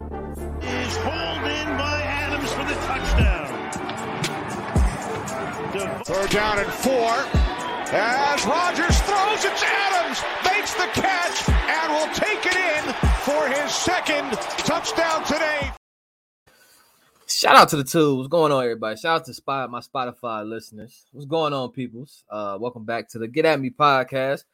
Is hauled in by Adams for the touchdown. Third down and four. As Rodgers throws, it's Adams makes the catch and will take it in for his second touchdown today. Shout out to the two. What's going on, everybody? Shout out to Spot, my Spotify listeners. What's going on, peoples? Uh, welcome back to the Get At Me podcast.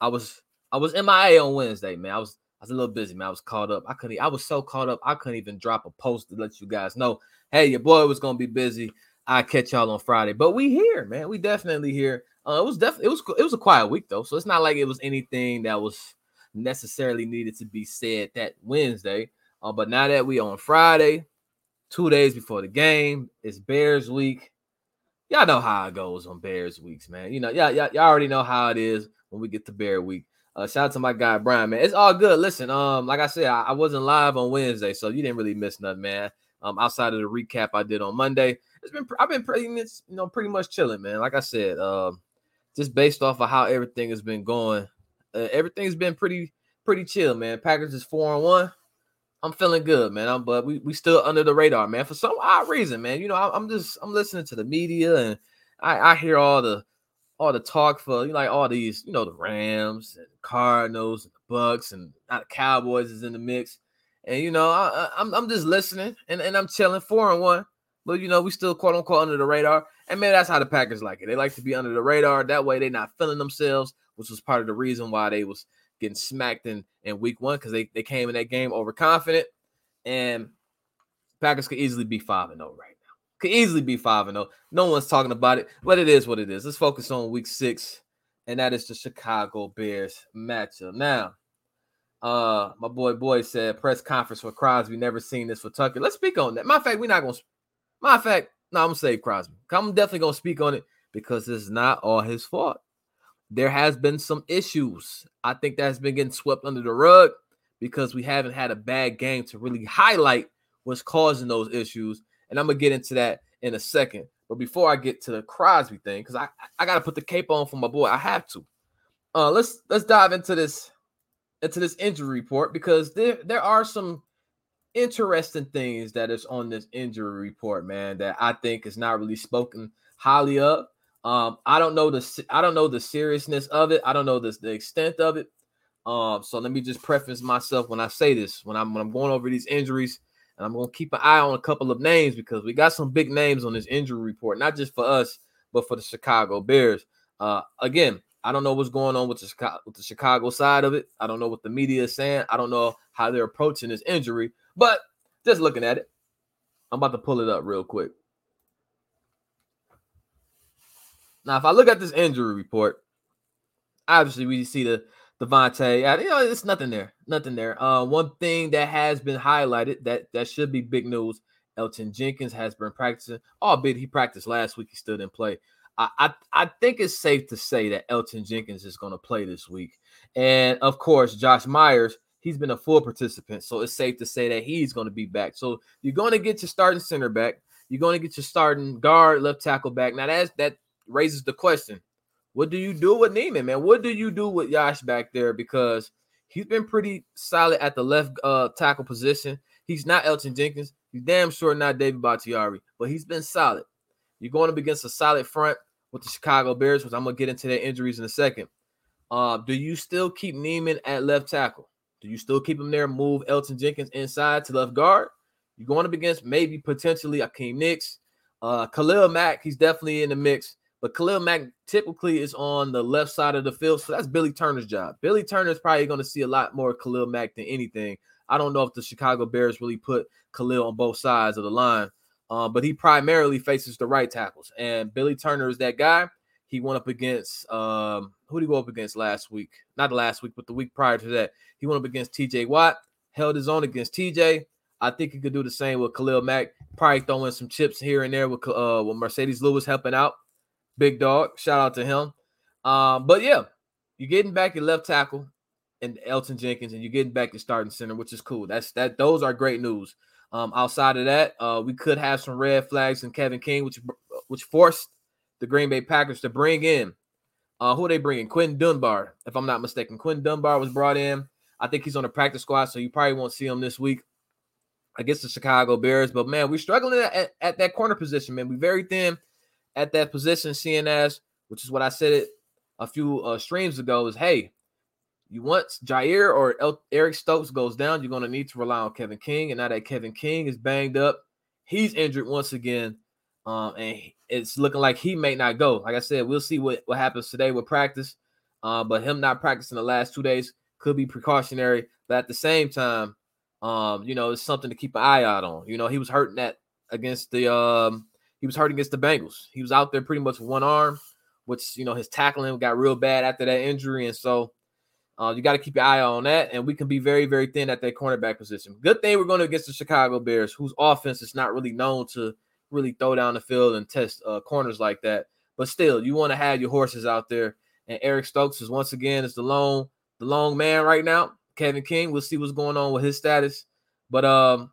I was I was MIA on Wednesday, man. I was I was a little busy, man. I was caught up. I couldn't. I was so caught up. I couldn't even drop a post to let you guys know. Hey, your boy was gonna be busy. I catch y'all on Friday, but we here, man. We definitely here. Uh, it was definitely it was it was a quiet week though, so it's not like it was anything that was necessarily needed to be said that Wednesday. Uh, but now that we on Friday, two days before the game. It's Bears week. Y'all know how it goes on Bears weeks, man. You know, yeah, y'all, y'all already know how it is when we get to Bear week. Uh, shout out to my guy Brian, man. It's all good. Listen, um, like I said, I, I wasn't live on Wednesday, so you didn't really miss nothing, man. Um, outside of the recap I did on Monday, it's been I've been pretty you know, pretty much chilling, man. Like I said, um, just based off of how everything has been going, uh, everything's been pretty pretty chill, man. Packers is four and one. I'm feeling good, man. I'm, but we we still under the radar, man. For some odd reason, man. You know, I, am just I'm listening to the media and I, I hear all the all the talk for you know, like all these, you know, the Rams and Cardinals and the Bucks and the Cowboys is in the mix. And you know, I, I'm I'm just listening and, and I'm chilling four and one. But you know, we still quote unquote under the radar. And man, that's how the Packers like it. They like to be under the radar. That way they're not feeling themselves, which was part of the reason why they was getting smacked in, in week one because they, they came in that game overconfident. And Packers could easily be 5 and 0 right now. Could easily be 5 and 0. No one's talking about it, but it is what it is. Let's focus on week six, and that is the Chicago Bears matchup. Now, uh, my boy boy said press conference for Crosby. Never seen this for Tucker. Let's speak on that. Matter fact, we're not gonna. Matter fact, no, I'm gonna save Crosby. I'm definitely gonna speak on it because it's not all his fault there has been some issues. I think that's been getting swept under the rug because we haven't had a bad game to really highlight what's causing those issues. And I'm gonna get into that in a second. But before I get to the Crosby thing, because I, I gotta put the cape on for my boy, I have to. Uh, let's let's dive into this into this injury report because there there are some interesting things that is on this injury report, man, that I think is not really spoken highly of. Um, I don't know the I don't know the seriousness of it. I don't know the, the extent of it. Um, so let me just preface myself when I say this, when I'm when I'm going over these injuries, and I'm gonna keep an eye on a couple of names because we got some big names on this injury report, not just for us, but for the Chicago Bears. Uh, again, I don't know what's going on with the Chicago, with the Chicago side of it. I don't know what the media is saying. I don't know how they're approaching this injury, but just looking at it, I'm about to pull it up real quick. Now, if I look at this injury report, obviously we see the Davante. You know, it's nothing there, nothing there. Uh, one thing that has been highlighted that that should be big news. Elgton Jenkins has been practicing, albeit he practiced last week. He still didn't play. I, I, I think it's safe to say that Elgton Jenkins is going to play this week, and of course, Josh Myers. He's been a full participant, so it's safe to say that he's going to be back. So you're going to get your starting center back. You're going to get your starting guard, left tackle back. Now that's that raises the question: What do you do with Nijman, man? What do you do with Yosh back there? Because he's been pretty solid at the left uh, tackle position. He's not Elgton Jenkins. He's damn sure not David Bakhtiari, but he's been solid. You're going up against a solid front with the Chicago Bears, which I'm gonna get into their injuries in a second. Uh, do you still keep Nijman at left tackle? Do you still keep him there? Move Elgton Jenkins inside to left guard. You're going up against maybe potentially Akiem Hicks, uh, Khalil Mack. He's definitely in the mix. But Khalil Mack typically is on the left side of the field. So that's Billy Turner's job. Billy Turner is probably going to see a lot more Khalil Mack than anything. I don't know if the Chicago Bears really put Khalil on both sides of the line, uh, but he primarily faces the right tackles. And Billy Turner is that guy. He went up against um, who did he go up against last week? Not last week, but the week prior to that. He went up against TJ Watt, held his own against TJ. I think he could do the same with Khalil Mack. Probably throwing some chips here and there with uh, with Marcedes Lewis helping out big dog. Shout out to him. Um, but yeah, you're getting back your left tackle and Elgton Jenkins, and you're getting back your starting center, which is cool. That's that. Those are great news. Um, outside of that, uh, we could have some red flags in Kevin King, which which forced the Green Bay Packers to bring in uh, who are they bringing? Quinton Dunbar, if I'm not mistaken. Quinton Dunbar was brought in. I think he's on the practice squad, so you probably won't see him this week. against the Chicago Bears. But man, we're struggling at, at that corner position, man. We're very thin at that position, seeing as, which is what I said it a few uh, streams ago, is hey, you want Jaire or El- Eric Stokes goes down, you're going to need to rely on Kevin King. And now that Kevin King is banged up, he's injured once again. Um, and it's looking like he may not go. Like I said, we'll see what, what happens today with practice. Uh, but him not practicing the last two days could be precautionary. But at the same time, um, you know, it's something to keep an eye out on. You know, he was hurting that against the um, he was hurting against the Bengals. He was out there pretty much one arm, which you know his tackling got real bad after that injury, and so uh, you got to keep your eye on that. And we can be very, very thin at that cornerback position. Good thing we're going against the Chicago Bears, whose offense is not really known to really throw down the field and test uh, corners like that. But still, you want to have your horses out there. And Eric Stokes is once again is the lone the long man right now. Kevin King, we'll see what's going on with his status. But um,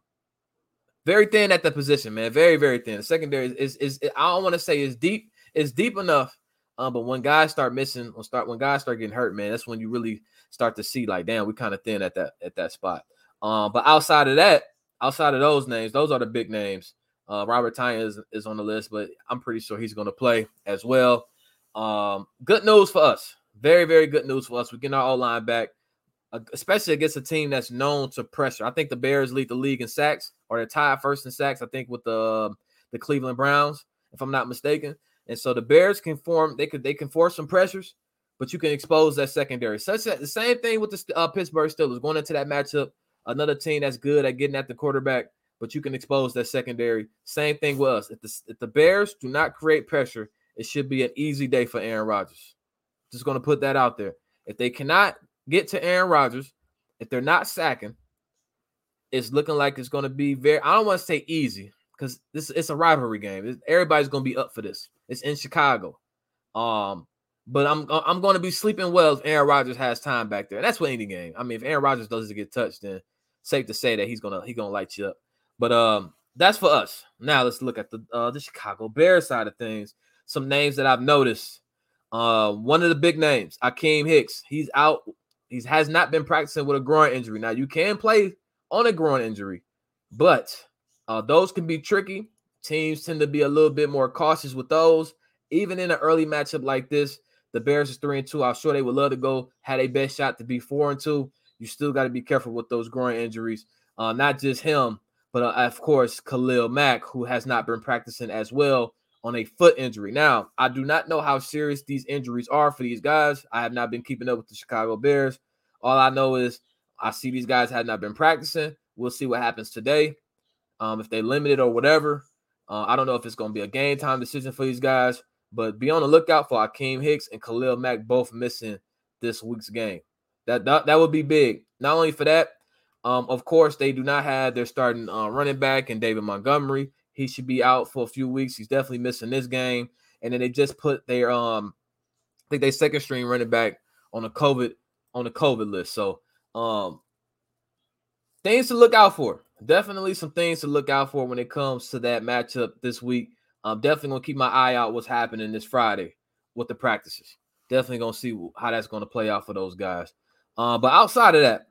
very thin at the position, man. Very, very thin. The secondary is is, is I don't want to say is deep. It's deep enough. Um, but when guys start missing, when start when guys start getting hurt, man, that's when you really start to see like, damn, we kind of thin at that at that spot. Um, but outside of that, outside of those names, those are the big names. Uh, Robert Tonyan is, is on the list, but I'm pretty sure he's going to play as well. Um, good news for us. Very, very good news for us. We're getting our O line back, especially against a team that's known to pressure. I think the Bears lead the league in sacks, or they're tied first in sacks. I think with the the Cleveland Browns, if I'm not mistaken. And so the Bears can form. They could they can force some pressures, but you can expose that secondary. Such that the same thing with the uh, Pittsburgh Steelers going into that matchup. Another team that's good at getting at the quarterback, but you can expose that secondary. Same thing with us. If the if the Bears do not create pressure, it should be an easy day for Aaron Rodgers. Just going to put that out there. If they cannot get to Aaron Rodgers, if they're not sacking, it's looking like it's going to be very. I don't want to say easy because this it's a rivalry game. Everybody's going to be up for this. It's in Chicago. Um, but I'm I'm going to be sleeping well if Aaron Rodgers has time back there. That's what any game. I mean, if Aaron Rodgers doesn't get touched, then safe to say that he's gonna he's gonna light you up. But um, that's for us. Now let's look at the uh, the Chicago Bears side of things. Some names that I've noticed. Uh, one of the big names, Akiem Hicks. He's out. He has not been practicing with a groin injury. Now you can play on a groin injury, but uh, those can be tricky. Teams tend to be a little bit more cautious with those. Even in an early matchup like this, the Bears is three and two. I'm sure they would love to go had a best shot to be four and two. You still got to be careful with those groin injuries. Uh, not just him, but uh, of course Khalil Mack, who has not been practicing as well on a foot injury. Now, I do not know how serious these injuries are for these guys. I have not been keeping up with the Chicago Bears. All I know is I see these guys have not been practicing. We'll see what happens today. Um, if they limit it or whatever. Uh, I don't know if it's going to be a game time decision for these guys, but be on the lookout for Akiem Hicks and Khalil Mack both missing this week's game. That that, that would be big. Not only for that, um, of course, they do not have their starting uh, running back and David Montgomery. He should be out for a few weeks. He's definitely missing this game. And then they just put their um, I think they second string running back on the COVID on the COVID list. So um, things to look out for. Definitely some things to look out for when it comes to that matchup this week. I'm definitely gonna keep my eye out what's happening this Friday with the practices. Definitely gonna see how that's gonna play out for those guys. Uh, but outside of that,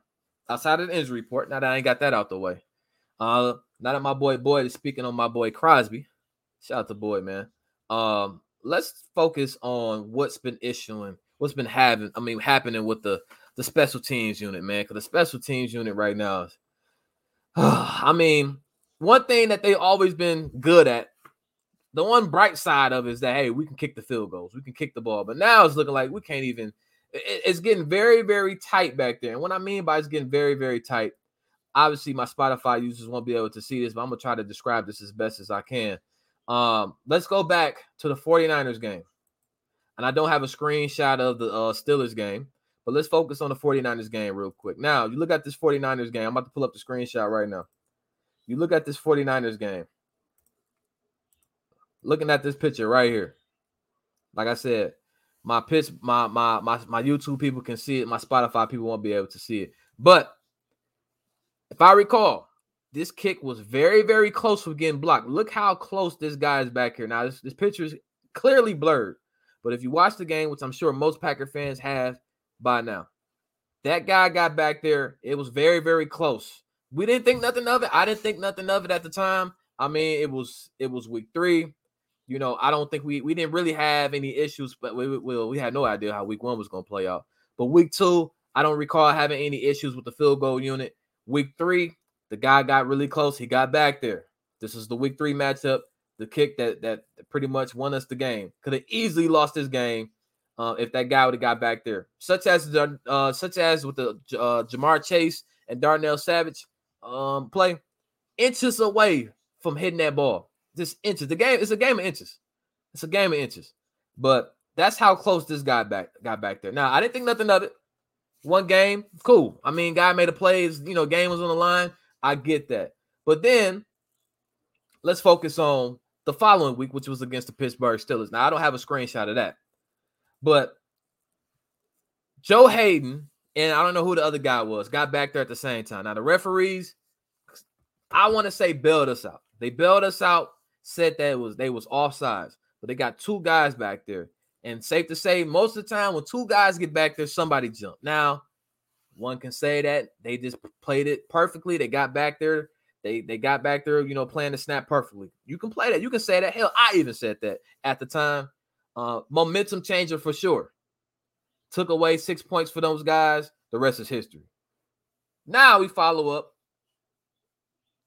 outside of the injury report, now that I ain't got that out the way, uh, now that my boy Boyd is speaking on my boy Crosby, shout out to Boyd, man. Um, let's focus on what's been issuing, what's been having, I mean, happening with the the special teams unit, man. Because the special teams unit right now is, I mean, one thing that they always been good at the one bright side of it is that hey, we can kick the field goals, we can kick the ball, but now it's looking like we can't even. It's getting very, very tight back there. And what I mean by it's getting very, very tight, obviously my Spotify users won't be able to see this, but I'm gonna try to describe this as best as I can. Um, let's go back to the 49ers game. And I don't have a screenshot of the uh, Steelers game, but let's focus on the 49ers game real quick. Now, you look at this 49ers game. I'm about to pull up the screenshot right now. You look at this 49ers game looking at this picture right here. Like I said, my pitch, my my my my YouTube people can see it. My Spotify people won't be able to see it. But if I recall, this kick was very, very close for getting blocked. Look how close this guy is back here. Now, this, this picture is clearly blurred. But if you watch the game, which I'm sure most Packer fans have by now, that guy got back there. It was very, very close. we didn't think nothing of it. I didn't think nothing of it at the time. I mean, it was it was week three. You know, I don't think we we didn't really have any issues, but we we, we had no idea how week one was going to play out. But week two, I don't recall having any issues with the field goal unit. Week three, the guy got really close. He got back there. This is the week three matchup. The kick that that pretty much won us the game. Could have easily lost this game uh, if that guy would have got back there. Such as the uh, such as with the uh, Ja'Marr Chase and Darnell Savage um, play, inches away from hitting that ball. Just inches. The game is a game of inches. It's a game of inches. But that's how close this guy back got back there. Now I didn't think nothing of it. One game, cool. I mean, guy made a play. You know, game was on the line. I get that. But then let's focus on the following week, which was against the Pittsburgh Steelers. Now I don't have a screenshot of that, but Joe Haden and I don't know who the other guy was got back there at the same time. Now the referees, I want to say bailed us out. They bailed us out, said that it was they was offsides, but they got two guys back there. And safe to say, most of the time when two guys get back there, somebody jump. Now, one can say that they just played it perfectly. They got back there. They they got back there, you know, playing the snap perfectly. You can play that. You can say that. Hell, I even said that at the time. Uh, momentum changer for sure. Took away six points for those guys. The rest is history. Now we follow up,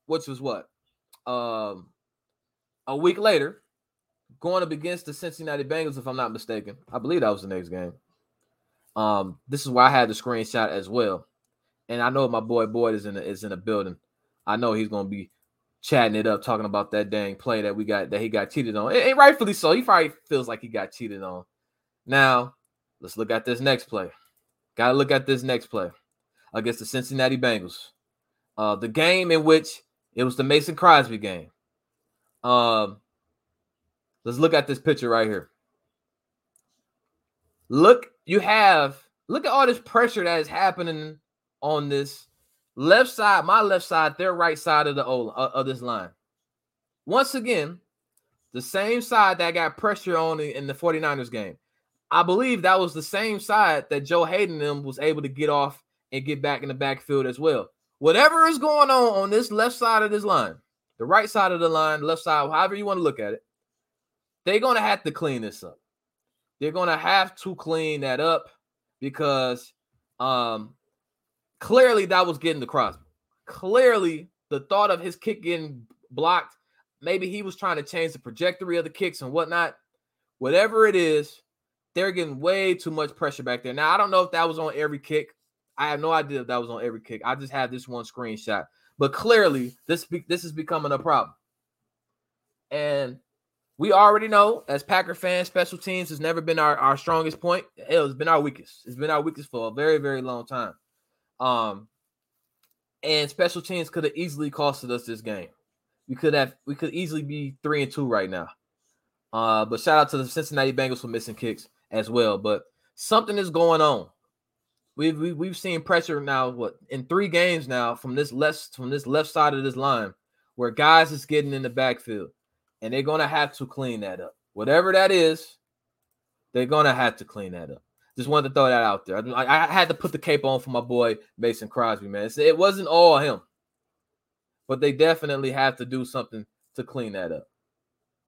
which was what? Um, a week later, going up against the Cincinnati Bengals, if I'm not mistaken. I believe that was the next game. Um, this is why I had the screenshot as well. And I know my boy Boyd is in the, is in the building. I know he's gonna be chatting it up, talking about that dang play that we got that he got cheated on. And rightfully so. He probably feels like he got cheated on. Now, let's look at this next play. Gotta look at this next play against the Cincinnati Bengals. Uh, the game in which it was the Mason Crosby game. Um, let's look at this picture right here. Look, you have look at all this pressure that is happening on this left side, my left side, their right side of the O uh, of this line. Once again, the same side that got pressure on in the 49ers game. I believe that was the same side that Joe Haden them was able to get off and get back in the backfield as well. Whatever is going on on this left side of this line, the right side of the line, left side, however you want to look at it, they're to have to clean this up. They're to have to clean that up because um clearly that was getting to Crosby. Clearly, the thought of his kick getting blocked, maybe he was trying to change the trajectory of the kicks and whatnot. Whatever it is, they're getting way too much pressure back there. Now, I don't know if that was on every kick. I have no idea if that was on every kick. I just have this one screenshot. But clearly, this this is becoming a problem. And we already know, as Packer fans, special teams has never been our, our strongest point. Hell, it's been our weakest. It's been our weakest for a very, very long time. Um, and special teams could have easily costed us this game. We could have we could easily be three and two right now. Uh, but shout out to the Cincinnati Bengals for missing kicks as well. But something is going on. We've we, have we have seen pressure now. What in three games now from this left from this left side of this line, where guys is getting in the backfield, and they're gonna have to clean that up. Whatever that is, they're gonna have to clean that up. Just wanted to throw that out there. I, I had to put the cape on for my boy Mason Crosby, man. it wasn't all him, but they definitely have to do something to clean that up.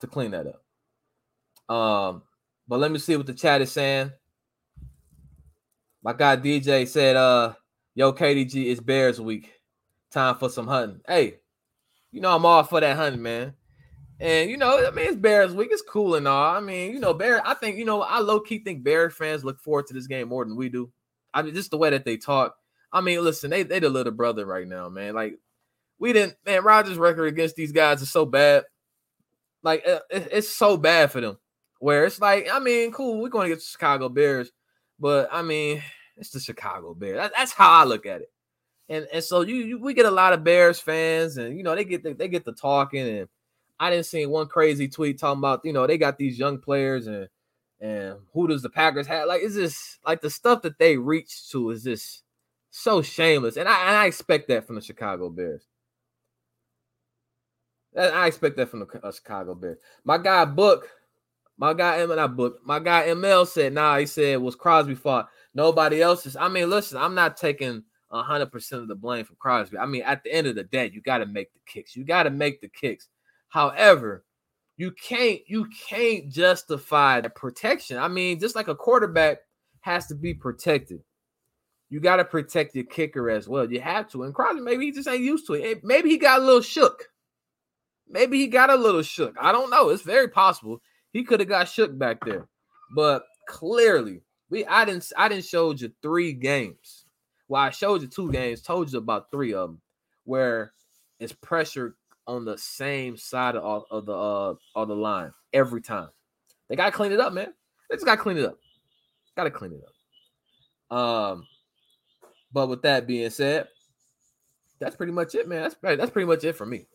To clean that up. Um, but let me see what the chat is saying. My guy DJ said, uh, yo, KDG, it's Bears week. Time for some hunting. Hey, you know I'm all for that hunting, man. And you know, I mean, it's Bears week. It's cool and all. I mean, you know, Bear. I think you know, I low key think Bear fans look forward to this game more than we do. I mean, just the way that they talk. I mean, listen, they they the little brother right now, man. Like we didn't, man. Rodgers' record against these guys is so bad. Like uh, it, it's so bad for them. Where it's like, I mean, cool, we're going to get Chicago Bears, but I mean, it's the Chicago Bears. That, that's how I look at it. And and so you, you, we get a lot of Bears fans, and you know they get the, they get the talking and I didn't see one crazy tweet talking about you know they got these young players and and who does the Packers have? Like, is this like the stuff that they reach to is just so shameless, and I, and I expect that from the Chicago Bears. I expect that from the uh, Chicago Bears. My guy Book, my guy M not Book, my guy ML said, nah, he said was Crosby fault. Nobody else's. I mean, listen, I'm not taking hundred percent of the blame from Crosby. I mean, at the end of the day, you got to make the kicks. You got to make the kicks. However, you can't you can't justify the protection. I mean, just like a quarterback has to be protected. You got to protect your kicker as well. You have to. And Crosby, maybe he just ain't used to it. Maybe he got a little shook. Maybe he got a little shook. I don't know. It's very possible he could have got shook back there. But clearly, we I didn't I didn't show you three games. Well, I showed you two games, told you about three of them where it's pressure on the same side of, of the uh of the line every time. They gotta clean it up, man. They just gotta clean it up. Gotta clean it up. Um, but with that being said, that's pretty much it, man. That's that's pretty much it for me.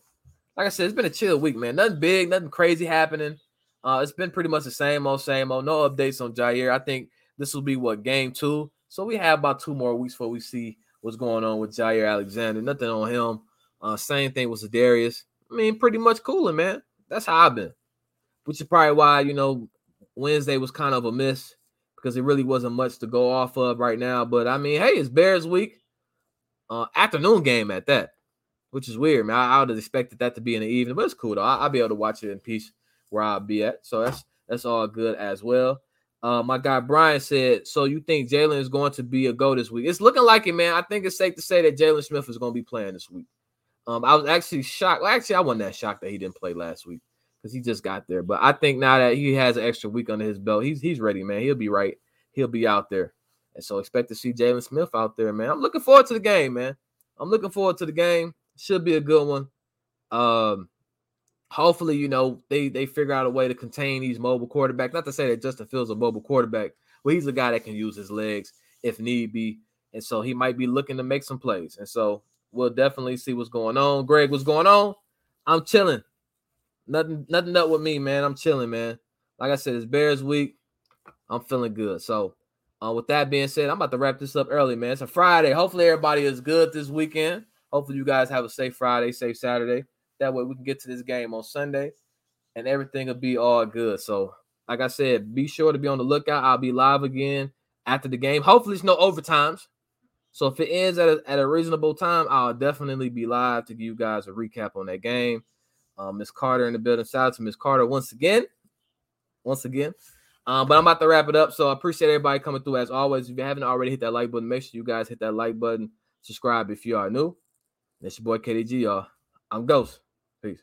Like I said, it's been a chill week, man. Nothing big, nothing crazy happening. Uh, it's been pretty much the same old, same old. No updates on Jaire. I think this will be what game two. So we have about two more weeks before we see what's going on with Jaire Alexander. Nothing on him. Uh, same thing with Darius. I mean, pretty much cooling, man. That's how I've been. Which is probably why, you know, Wednesday was kind of a miss because it really wasn't much to go off of right now. But I mean, hey, it's Bears week. Uh, afternoon game at that, which is weird, man. I, I would have expected that to be in the evening, but it's cool though. I, will be able to watch it in peace where I'll be at. So that's that's all good as well. Uh, my guy Brian said, "So you think Jaylon is going to be a go this week? It's looking like it, man. I think it's safe to say that Jaylon Smith is going to be playing this week. Um, I was actually shocked. Well, actually, I wasn't that shocked that he didn't play last week because he just got there. But I think now that he has an extra week under his belt, he's he's ready, man. He'll be right. He'll be out there, and so expect to see Jaylon Smith out there, man. I'm looking forward to the game, man. I'm looking forward to the game. Should be a good one. Um, hopefully, you know, they they figure out a way to contain these mobile quarterbacks. Not to say that Justin Fields a mobile quarterback, but he's a guy that can use his legs if need be. And so he might be looking to make some plays. And so we'll definitely see what's going on. Greg, what's going on? I'm chilling. Nothing, nothing up with me, man. I'm chilling, man. Like I said, it's Bears week. I'm feeling good. So, uh, with that being said, I'm about to wrap this up early, man. It's a Friday. Hopefully, everybody is good this weekend. Hopefully, you guys have a safe Friday, safe Saturday. That way we can get to this game on Sunday and everything will be all good. So, like I said, be sure to be on the lookout. I'll be live again after the game. Hopefully, it's no overtimes. So if it ends at a, at a reasonable time, I'll definitely be live to give you guys a recap on that game. Um, Miss Carter in the building. Shout out to Miss Carter once again. Once again. Um, but I'm about to wrap it up. So I appreciate everybody coming through as always. If you haven't already hit that like button, make sure you guys hit that like button. Subscribe if you are new. It's your boy KDG, y'all. I'm Ghost. Peace.